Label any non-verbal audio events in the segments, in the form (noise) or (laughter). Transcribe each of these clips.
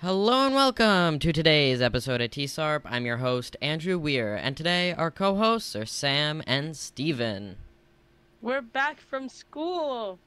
Hello and welcome to today's episode of TSARP. I'm your host, Andrew Weir, and today our co hosts are Sam and Steven. We're back from school.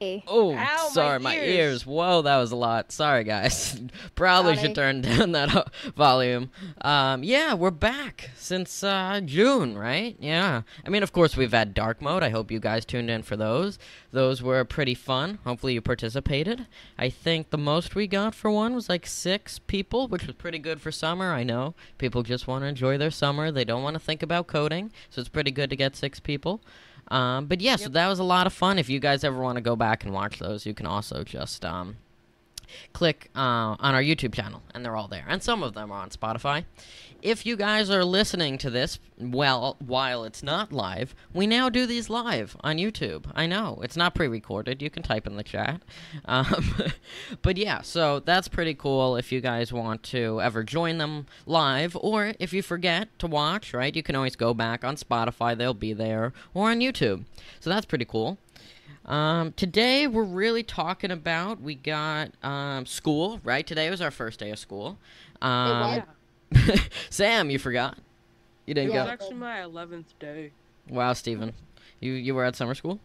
Hooray! Oh, Ow, sorry, my ears. ears. Whoa, that was a lot. Sorry, guys. (laughs) Probably Sorry. should turn (laughs) down that uh, volume. Um, yeah, we're back since uh, June, right? Yeah. I mean, of course, we've had dark mode. I hope you guys tuned in for those. Those were pretty fun. Hopefully, you participated. I think the most we got for one was like six people, which was pretty good for summer. I know people just want to enjoy their summer. They don't want to think about coding, so it's pretty good to get six people. Um, but yeah, so that was a lot of fun. If you guys ever want to go back and watch those, you can also just um, click uh, on our YouTube channel, and they're all there. And some of them are on Spotify. If you guys are listening to this, well, while it's not live, we now do these live on YouTube. I know it's not pre-recorded. You can type in the chat. Um, (laughs) but yeah, so that's pretty cool. If you guys want to ever join them live, or if you forget to watch, right, you can always go back on Spotify. They'll be there, or on YouTube. So that's pretty cool. Um, today we're really talking about we got um, school right. Today was our first day of school. Um, what? (laughs) Sam, you forgot. You didn't Yeah. It's go. actually my 11th day. Wow, Steven. You you were at summer school.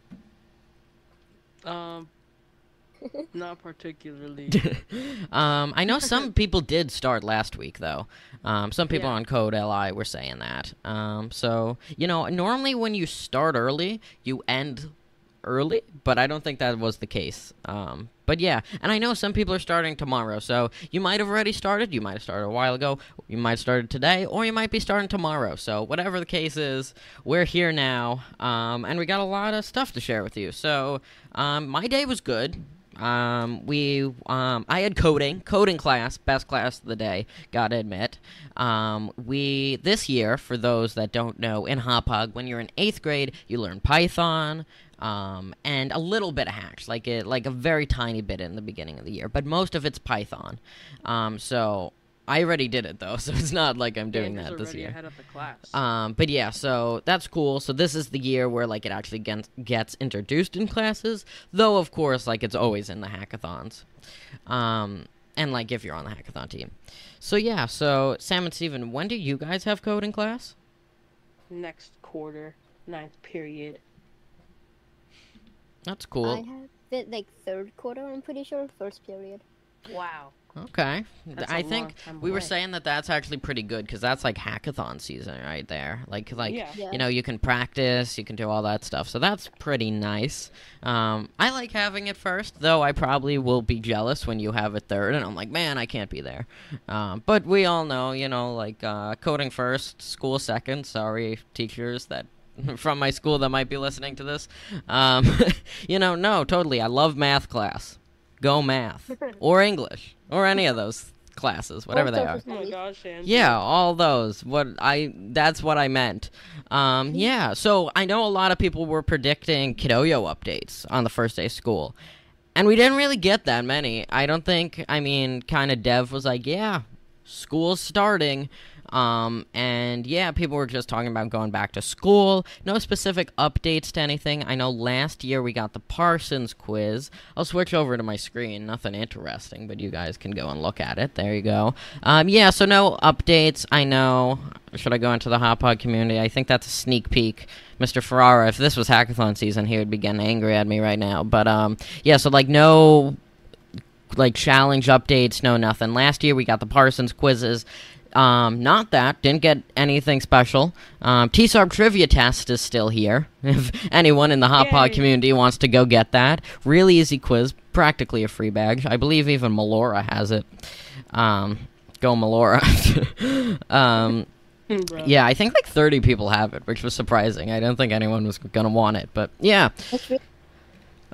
Um, (laughs) not particularly. (laughs) um, I know some people did start last week though. Um, some people Yeah. on Codeli were saying that. Um, so you know, normally when you start early, you end early, but I don't think that was the case. Um, but yeah, and I know some people are starting tomorrow, so you might have already started. You might have started a while ago. You might have started today, or you might be starting tomorrow. So whatever the case is, we're here now, um, and we got a lot of stuff to share with you. So um, my day was good. Um, we, um, I had coding, coding class, best class of the day. Gotta admit. Um, we this year, for those that don't know, in Hauppauge, when you're in eighth grade, you learn Python. Um, and a little bit of Hatch, like it, like a very tiny bit in the beginning of the year, but most of it's Python. Um, so I already did it though, (laughs) so it's not like I'm doing Andrew's that this year. ahead of the class. Um, but yeah, so that's cool. So this is the year where like it actually gets gets introduced in classes, though of course like it's always in the hackathons, um, and like if you're on the hackathon team. So yeah, so Sam and Steven, when do you guys have code in class? Next quarter, ninth period. That's cool. I have it like third quarter. I'm pretty sure first period. Wow. Okay, That's I a think long time we were saying that that's actually pretty good because that's like hackathon season right there. Like like Yeah. Yeah. you know you can practice, you can do all that stuff. So that's pretty nice. Um, I like having it first, though. I probably will be jealous when you have it third, and I'm like, man, I can't be there. Um, but we all know, you know, like uh, coding first, school second. Sorry, teachers that. (laughs) From my school that might be listening to this, um, (laughs) you know, no, totally. I love math class. Go math (laughs) or English or any of those classes, whatever they are. Oh gosh, Andrew. Yeah, all those. What I that's what I meant. Um, yeah. So I know a lot of people were predicting Kidoyo updates on the first day of school, and we didn't really get that many. I don't think. I mean, kind of Dev was like, yeah, school's starting. Um, and yeah, people were just talking about going back to school. No specific updates to anything. I know last year we got the Parsons quiz. I'll switch over to my screen. Nothing interesting, but you guys can go and look at it. There you go. Um, yeah, so no updates. I know. Should I go into the Hot Pod community? I think that's a sneak peek. Mr. Ferrara, if this was hackathon season, he would be getting angry at me right now. But um, yeah, so like no like challenge updates, no nothing. Last year we got the Parsons quizzes. Um, not that. Didn't get anything special. Um, TSARP trivia test is still here. (laughs) If anyone in the Hot Pod community wants to go get that, really easy quiz, practically a free badge. I believe even Melora has it. Um, go Melora. (laughs) um, (laughs) yeah, I think like 30 people have it, which was surprising. I didn't think anyone was gonna want it, but yeah. That's really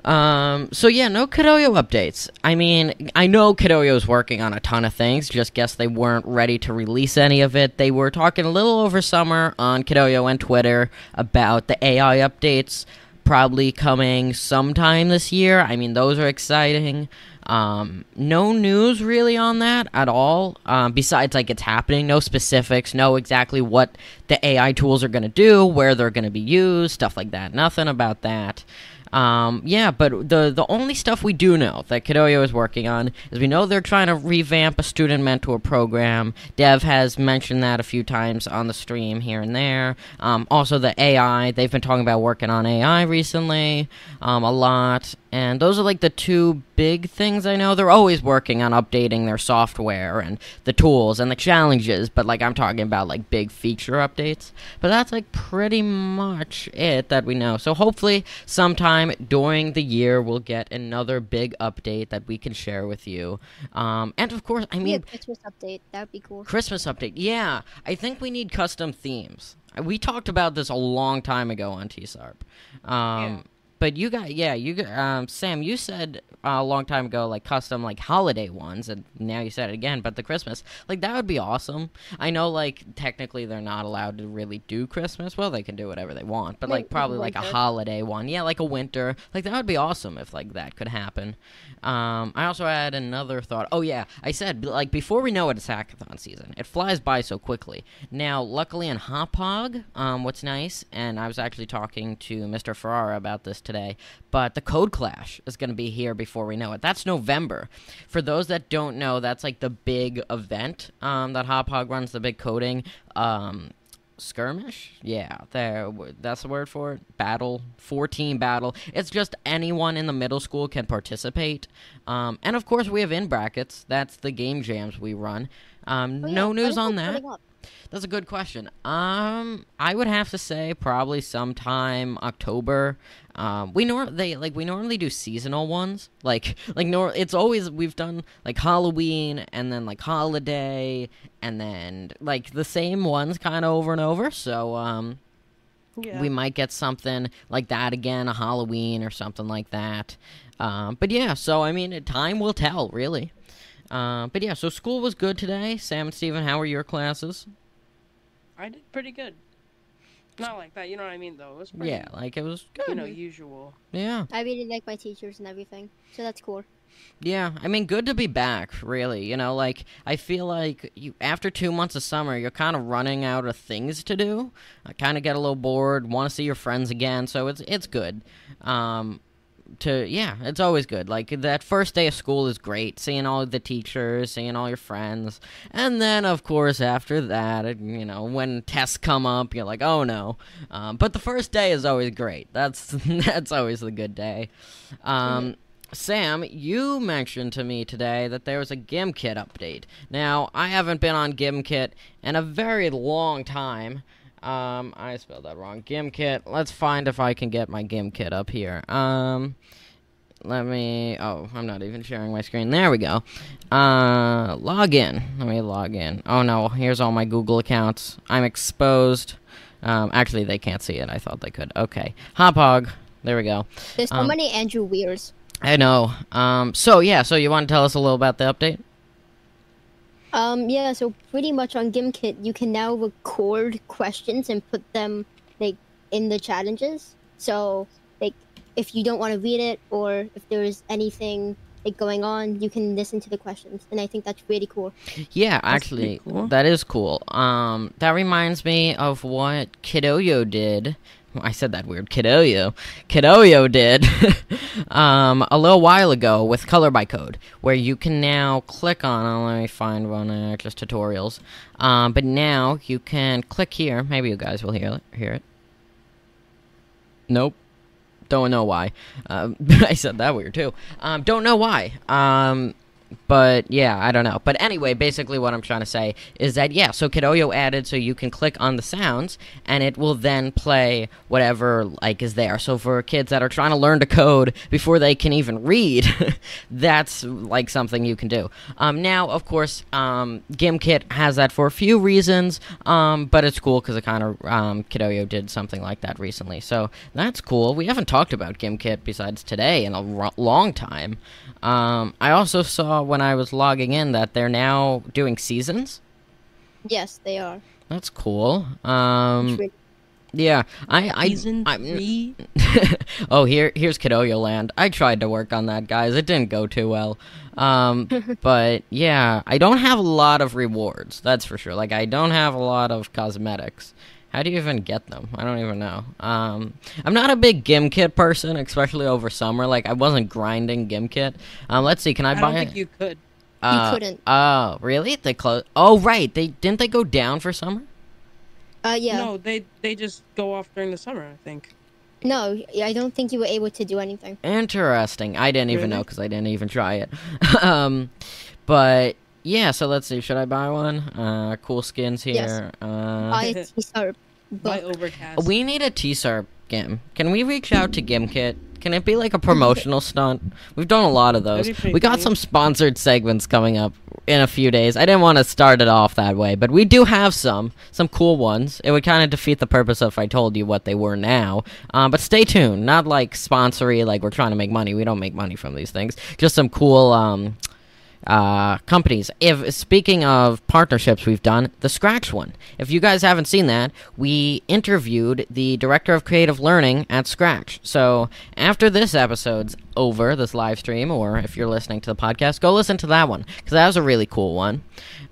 Um, so yeah, no Kidoyo updates. I mean, I know Kidoyo's working on a ton of things, just guess they weren't ready to release any of it. They were talking a little over summer on Kidoyo and Twitter about the AI updates probably coming sometime this year. I mean, those are exciting. Um, no news really on that at all. Um, besides, like it's happening. No specifics. No exactly what the AI tools are going to do, where they're going to be used, stuff like that. Nothing about that. Um, yeah, but the the only stuff we do know that Kidoyo is working on is we know they're trying to revamp a student mentor program. Dev has mentioned that a few times on the stream here and there. Um, also, the AI they've been talking about working on AI recently um, a lot, and those are like the two big things I know. They're always working on updating their software and the tools and the challenges, but like I'm talking about like big feature updates. But that's like pretty much it that we know. So hopefully, sometime during the year, we'll get another big update that we can share with you. Um, and of course, I Yeah, mean, Christmas update. That would be cool. Christmas update. Yeah, I think we need custom themes. We talked about this a long time ago on TSARP. Um, Yeah. But you got yeah you um, Sam you said uh, a long time ago like custom like holiday ones and now you said it again but the Christmas like that would be awesome I know like technically they're not allowed to really do Christmas well they can do whatever they want but Like- like probably like a holiday one yeah like a winter like that would be awesome if like that could happen um, I also had another thought. Oh yeah, I said like before we know it, it's hackathon season. It flies by so quickly. Now, luckily in Hauppauge, um, what's nice, and I was actually talking to Mr. Ferrara about this today. But the Code Clash is going to be here before we know it. That's November. For those that don't know, that's like the big event um, that Hauppauge runs, the big coding. Um, skirmish yeah there that's the word for it battle 14 battle it's just anyone in the middle school can participate um, and of course we have in brackets that's the game jams we run um, Oh, yeah, no news on that? That's a good question. Um, I would have to say probably sometime October. Um, we nor they like we normally do seasonal ones. Like (laughs) like nor it's always we've done like Halloween and then like holiday and then like the same ones kind of over and over. So um, Yeah. we might get something like that again, a Halloween or something like that. Um, but yeah, so I mean, time will tell, really. Uh, but yeah, so school was good today. Sam and Steven, how were your classes? I did pretty good. Not like that, you know what I mean, though. It was pretty, Yeah, like it was good. you know, usual. yeah, I really like my teachers and everything, so that's cool. yeah. I mean, good to be back. Really, you know, like I feel like you after two months of summer, you're kind of running out of things to do. I kind of get a little bored, want to see your friends again. So it's it's good. Um, to yeah, it's always good. Like that first day of school is great, seeing all the teachers, seeing all your friends, and then of course after that, you know, when tests come up, you're like, oh no. Um, but the first day is always great. That's (laughs) that's always the good day. Um, Sam, you mentioned to me today that there was a GimKit update. Now, I haven't been on GimKit in a very long time. Um, I spelled that wrong. GimKit. Let's find if I can get my GimKit up here. Um, let me. Oh, I'm not even sharing my screen. There we go. Uh, log in. Let me log in. Oh no, here's all my Google accounts. I'm exposed. Um, actually, they can't see it. I thought they could. Okay, Hauppauge. There we go. There's so Um, many Andrew Weirs. I know. Um, so yeah, so you want to tell us a little about the update? Um, yeah, so pretty much on GimKit, you can now record questions and put them like in the challenges. So, like, if you don't want to read it or if there's anything like going on, you can listen to the questions, and I think that's really cool. Yeah, pretty actually, cool. that is cool. Um, that reminds me of what Kidoyo did. I said that weird. Kidoyo, Kidoyo did (laughs) um, a little while ago with Color by Code, where you can now click on. Oh, let me find one. Uh, just tutorials. Um, but now you can click here. Maybe you guys will hear. Hear it. Nope. Don't know why. Um, (laughs) I said that weird too. Um, don't know why. Um, but yeah, I don't know. But anyway, basically what I'm trying to say is that yeah, so Kidoyo added so you can click on the sounds and it will then play whatever like is there. So for kids that are trying to learn to code before they can even read, (laughs) that's like something you can do. Um, now, of course, um, GimKit has that for a few reasons, um, but it's cool because it kind of um, Kidoyo did something like that recently. So that's cool. We haven't talked about GimKit besides today in a long time. Um, I also saw when I was logging in that they're now doing seasons. Yes, they are. That's cool. Um, yeah, I, I, Season I'm, three. (laughs) oh, here, here's Kidoyo Land. I tried to work on that, guys. It didn't go too well. Um, (laughs) but yeah, I don't have a lot of rewards. That's for sure. Like, I don't have a lot of cosmetics, How do you even get them? I don't even know. Um, I'm not a big Gimkit person, especially over summer. Like I wasn't grinding Gimkit. Um, let's see. Can I, I buy don't it? think you could. Uh, couldn't. Oh, really? They close. Oh, right. They didn't they go down for summer? Uh, yeah. No, they they just go off during the summer. I think. No, I don't think you were able to do anything. Interesting. I didn't even know because I didn't even try it. (laughs) um, but yeah. So let's see. Should I buy one? Uh, cool skins here. Yes. Uh, Buy a T-Star By book. Overcast. we need a T-Sarp game. Can we reach out to Gimkit? Can it be like a promotional (laughs) stunt? We've done a lot of those. That'd be pretty We got funny. some sponsored segments coming up in a few days. I didn't want to start it off that way, but we do have some, some cool ones. It would kind of defeat the purpose if I told you what they were now. Um, but stay tuned. Not like sponsory, like we're trying to make money. We don't make money from these things. Just some cool um, uh, companies. If speaking of partnerships, we've done the Scratch one. If you guys haven't seen that, we interviewed the director of creative learning at Scratch. So after this episode's over, this live stream, or if you're listening to the podcast, go listen to that one because that was a really cool one.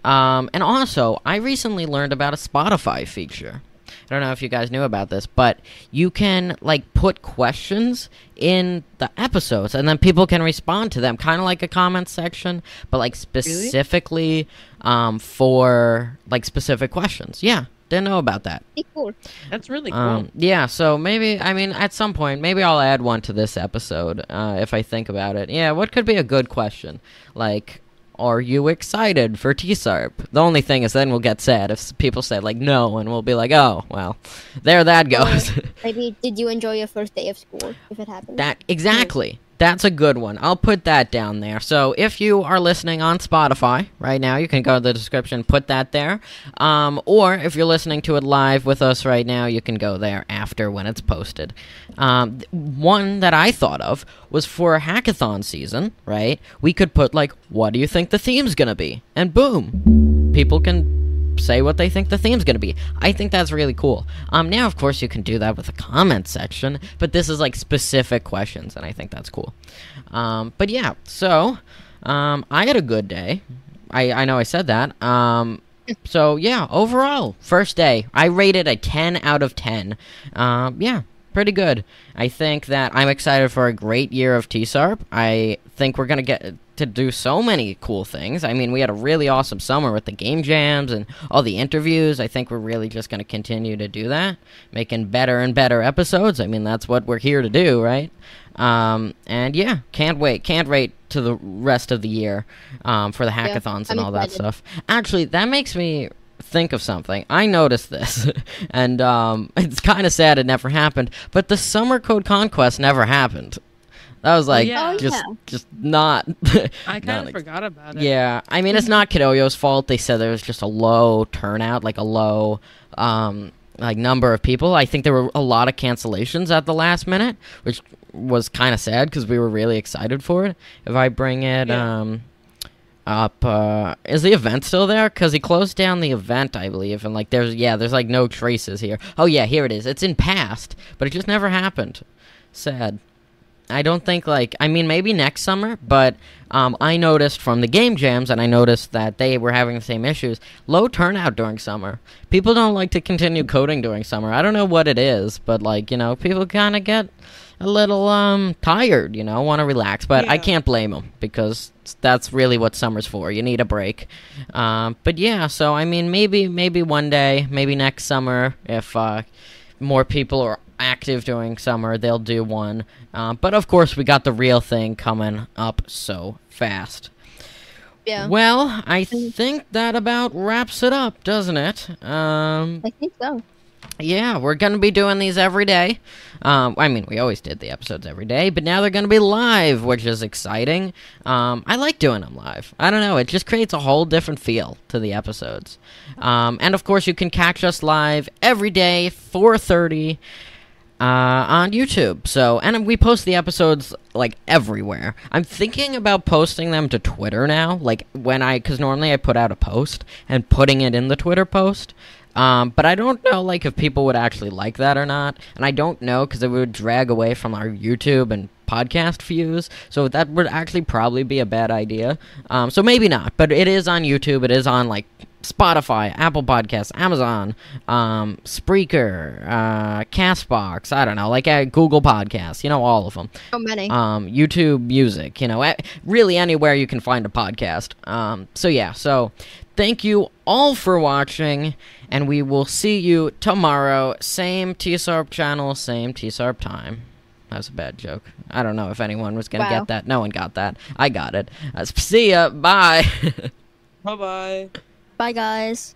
Um, and also, I recently learned about a Spotify feature. I don't know if you guys knew about this, but you can like put questions in the episodes and then people can respond to them kind of like a comment section but like specifically um, for like specific questions. Yeah didn't know about that. Cool. That's really cool. um, yeah so maybe i mean at some point maybe i'll add one to this episode uh, if i think about it. Yeah what could be a good question? Like are you excited for tsarp the only thing is then we'll get sad if people say like no and we'll be like oh well there that goes Maybe did you enjoy your first day of school if it happened? That exactly. That's a good one. I'll put that down there. So if you are listening on Spotify right now, you can go to the description, put that there. Um, or if you're listening to it live with us right now, you can go there after when it's posted. Um, one that I thought of was for a hackathon season, right? We could put like, what do you think the theme's gonna be? And boom, people can say what they think the theme's going to be. I think that's really cool. Um, now, of course, you can do that with a comment section, but this is like specific questions, and I think that's cool. Um, but yeah, so um, I had a good day. I, I know I said that. Um, so yeah, overall, first day, I rated a 10 out of 10. Um, yeah, pretty good. I think that I'm excited for a great year of TSARP. I think we're going to get to do so many cool things. I mean, we had a really awesome summer with the game jams and all the interviews. I think we're really just going to continue to do that, making better and better episodes. I mean, that's what we're here to do, right? Um, and yeah, can't wait. Can't wait to the rest of the year um, for the hackathons and I'm all that stuff. Actually, that makes me think of something. I noticed this, (laughs) and um, (laughs) it's kind of sad it never happened. But the summer code conquest never happened. That was like yeah. Oh, just yeah. just not. (laughs) I not kind of ex- forgot about it. yeah, I mean it's not Kidoyo's fault. They said there was just a low turnout, like a low um like number of people. I think there were a lot of cancellations at the last minute, which was kind of sad because we were really excited for it. If I bring it Yeah. um up uh is the event still there because he closed down the event i believe and like there's yeah there's like no traces here oh yeah here it is it's in past but it just never happened sad I don't think like I mean maybe next summer, but um, I noticed from the game jams and I noticed that they were having the same issues. Low turnout during summer. People don't like to continue coding during summer. I don't know what it is, but like you know, people kind of get a little um tired. You know, want to relax, but I can't blame them because that's really what summer's for. You need a break. Um, but yeah, so I mean maybe maybe one day, maybe next summer if uh, more people are active during summer, they'll do one. Uh, but of course, we got the real thing coming up so fast. Yeah. Well, I think that about wraps it up, doesn't it? Um, I think so. yeah, we're gonna be doing these every day. Um, I mean, we always did the episodes every day, but now they're gonna be live, which is exciting. Um, I like doing them live. I don't know; it just creates a whole different feel to the episodes. Um, and of course, you can catch us live every day, four thirty uh, on YouTube. So, and we post the episodes like everywhere. I'm thinking about posting them to Twitter now, like when I, because normally I put out a post and putting it in the Twitter post. Um, but I don't know like if people would actually like that or not, and I don't know because it would drag away from our YouTube and podcast views. So that would actually probably be a bad idea. Um, so maybe not, but it is on YouTube. It is on like Spotify, Apple Podcasts, Amazon, um, Spreaker, uh, Castbox. I don't know, like uh, Google Podcasts. You know, all of them. So many. Um, YouTube Music. You know, really anywhere you can find a podcast. Um, so yeah. So thank you all for watching, and we will see you tomorrow. Same TSARP channel, same TSARP time. That was a bad joke. I don't know if anyone was gonna Wow. get that. No one got that. I got it. Uh, see ya. Bye. (laughs) Bye bye. Bye, guys.